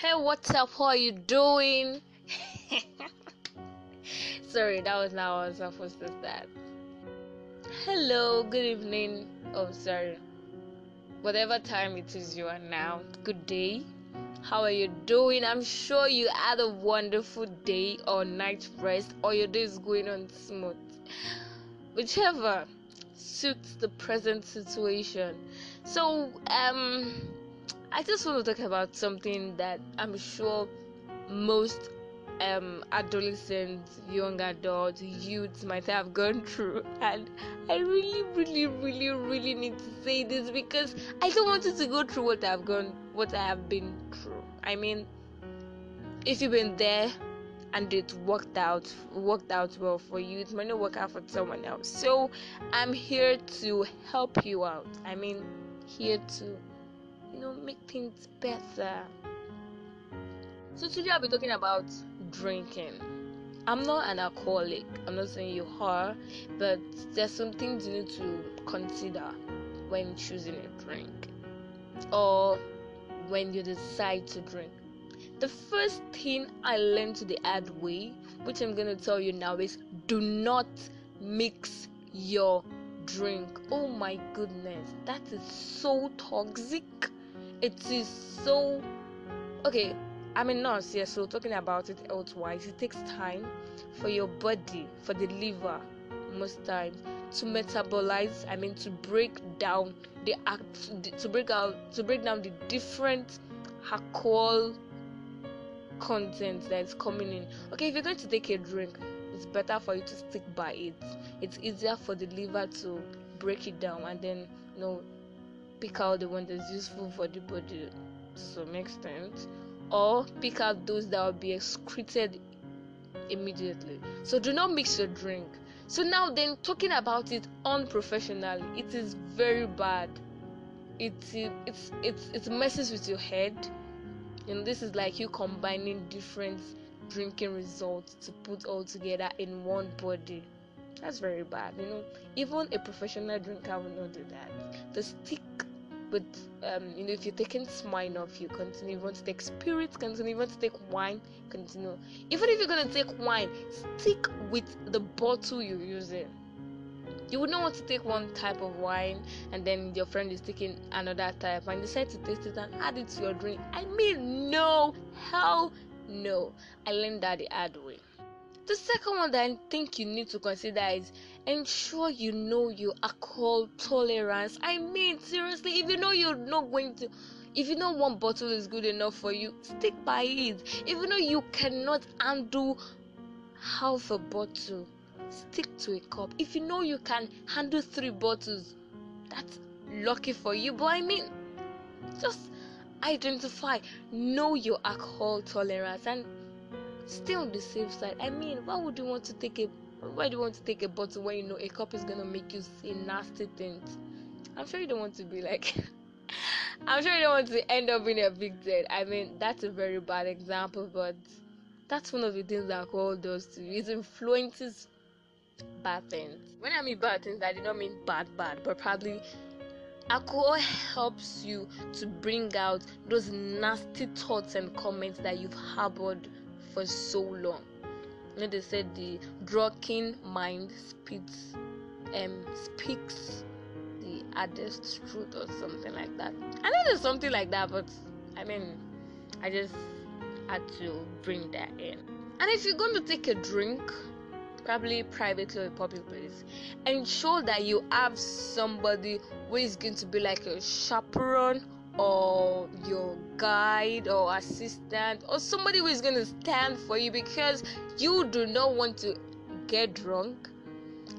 Hey, what's up? How are you doing? Sorry, that was not what I was supposed to start. Hello, good evening. Oh, sorry. Whatever time it is you are now, good day. How are you doing? I'm sure you had a wonderful day or night rest, or your day is going on smooth. Whichever suits the present situation. So, um, I just want to talk about something that I'm sure most um, adolescents, young adults, youths might have gone through, and I really, really, really, really need to say this because I don't want you to go through what I've gone, what I have been through. I mean, if you've been there and it worked out, worked out well for you, it might not work out for someone else. So I'm here to help you out. I mean, here to make things better. So today i'll be talking about drinking. I'm not an alcoholic. I'm not saying you are but there's some things you need to consider when choosing a drink or when you decide to drink. The first thing i learned to the hard way which i'm going to tell you now is do not mix your drink. Oh my goodness that is so toxic it is so okay i'm a nurse yes so talking about it health wise it takes time for your body for the liver most times to metabolize i mean to break down the act to break out to break down the different alcohol content that is coming in. Okay if you're going to take a drink it's better for you to stick by it. It's easier for the liver to break it down and then you know pick out the one that's useful for the body to some extent or pick out those that will be excreted immediately. So do not mix your drink. So now then talking about it unprofessionally it is very bad. It it's it's it messes with your head. And this is like you combining different drinking results to put all together in one body. That's very bad you know. Even a professional drinker will not do that. The stick with um you know if you're taking Smirnoff you continue you want to take spirits continue you want to take wine continue. Even if you're gonna take wine stick with the bottle you're using. You would not want to take one type of wine and then your friend is taking another type and decide to taste it and add it to your drink. I mean no hell no. I learned that the hard way. The second one that I think you need to consider is ensure you know your alcohol tolerance. I mean, seriously, if you know you're not going to, if you know one bottle is good enough for you, stick by it. If you know you cannot handle half a bottle, stick to a cup. If you know you can handle three bottles, that's lucky for you. But I mean, just identify, know your alcohol tolerance, and stay on the safe side. I mean, why would you want to take a why do you want to take a bottle when you know a cup is gonna make you say nasty things? I'm sure you don't want to be like I'm sure you don't want to end up in a big debt. I mean, that's a very bad example, but that's one of the things that alcohol does to you. It influences bad things. When I mean bad things, I do not mean bad, bad, but probably alcohol helps you to bring out those nasty thoughts and comments that you've harbored for so long. Know, they said the drunken mind speaks um speaks the hardest truth or something like that. I know there's something like that, but I mean, I just had to bring that in. And if you're going to take a drink, probably privately or public place, ensure that you have somebody who is going to be like a chaperone or your guide or assistant or somebody who is going to stand for you because you do not want to get drunk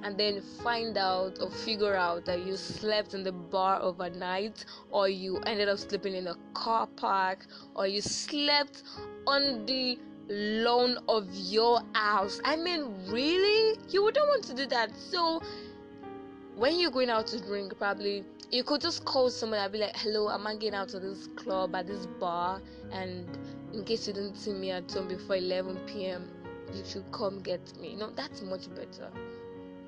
and then find out or figure out that you slept in the bar overnight or you ended up sleeping in a car park or you slept on the lawn of your house. I mean really? You wouldn't want to do that. So when you're going out to drink probably you could just call someone and be like, "Hello, I'm getting out to this club at this bar, and in case you didn't see me at home before 11 p.m., you should come get me." You know, that's much better.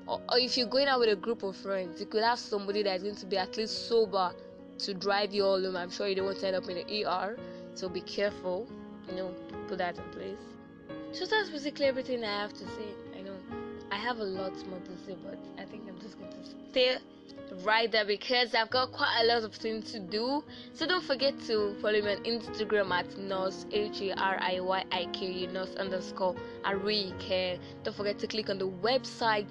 Or, or if you're going out with a group of friends, you could have somebody that's going to be at least sober to drive you all home. I'm sure you don't want to end up in the ER, so be careful. you know, put that in place. So that's basically everything I have to say. I have a lot more to say, but I think I'm just going to stay right there because I've got quite a lot of things to do. So don't forget to follow me on Instagram at nurse H A R I Y I K U underscore. Don't forget to click on the website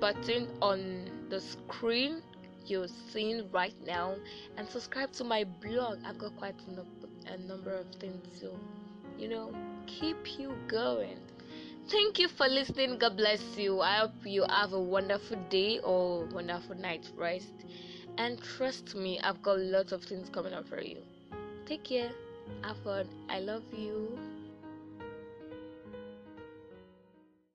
button on the screen you're seeing right now and subscribe to my blog. I've got quite a number of things to, you know, keep you going. Thank you for listening. God bless you. I hope you have a wonderful day or wonderful night rest. And trust me, I've got lots of things coming up for you. Take care. Have fun. I love you.